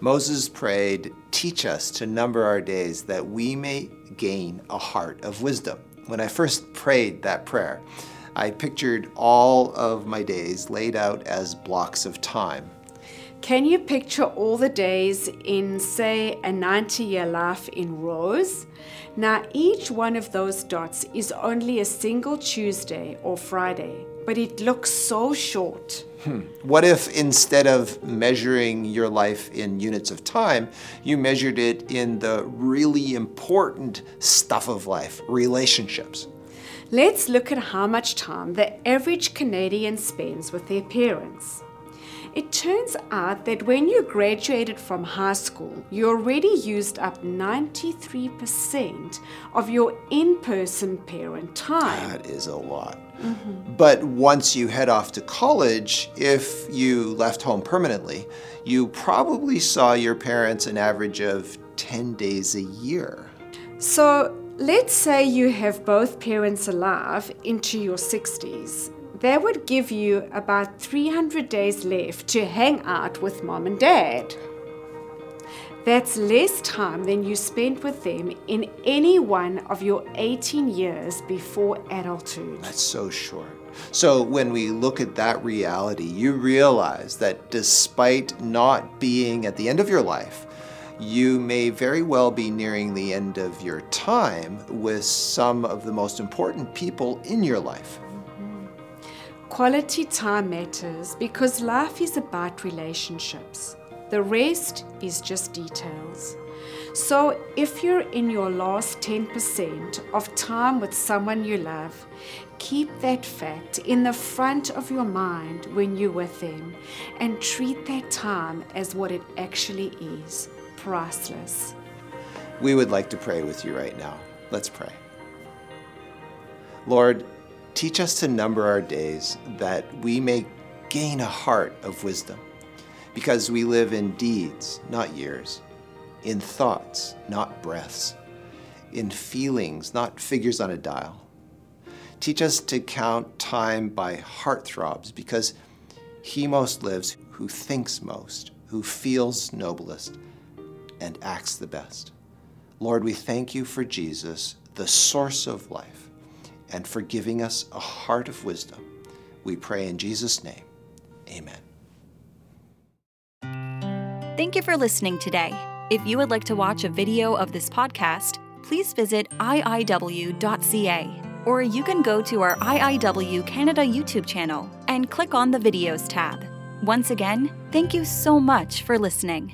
Moses prayed, Teach us to number our days that we may gain a heart of wisdom. When I first prayed that prayer, I pictured all of my days laid out as blocks of time. Can you picture all the days in, say, a 90 year life in rows? Now, each one of those dots is only a single Tuesday or Friday, but it looks so short. Hmm. What if instead of measuring your life in units of time, you measured it in the really important stuff of life, relationships? Let's look at how much time the average Canadian spends with their parents. It turns out that when you graduated from high school, you already used up 93% of your in person parent time. That is a lot. Mm-hmm. But once you head off to college, if you left home permanently, you probably saw your parents an average of 10 days a year. So Let's say you have both parents alive into your 60s. That would give you about 300 days left to hang out with mom and dad. That's less time than you spent with them in any one of your 18 years before adulthood. That's so short. So, when we look at that reality, you realize that despite not being at the end of your life, you may very well be nearing the end of your time with some of the most important people in your life. Quality time matters because life is about relationships. The rest is just details. So, if you're in your last 10% of time with someone you love, keep that fact in the front of your mind when you're with them and treat that time as what it actually is priceless. We would like to pray with you right now. Let's pray. Lord, teach us to number our days that we may gain a heart of wisdom, because we live in deeds, not years, in thoughts, not breaths, in feelings, not figures on a dial. Teach us to count time by heartthrobs, because he most lives who thinks most, who feels noblest and acts the best. Lord, we thank you for Jesus, the source of life, and for giving us a heart of wisdom. We pray in Jesus' name. Amen. Thank you for listening today. If you would like to watch a video of this podcast, please visit iiw.ca or you can go to our IIW Canada YouTube channel and click on the Videos tab. Once again, thank you so much for listening.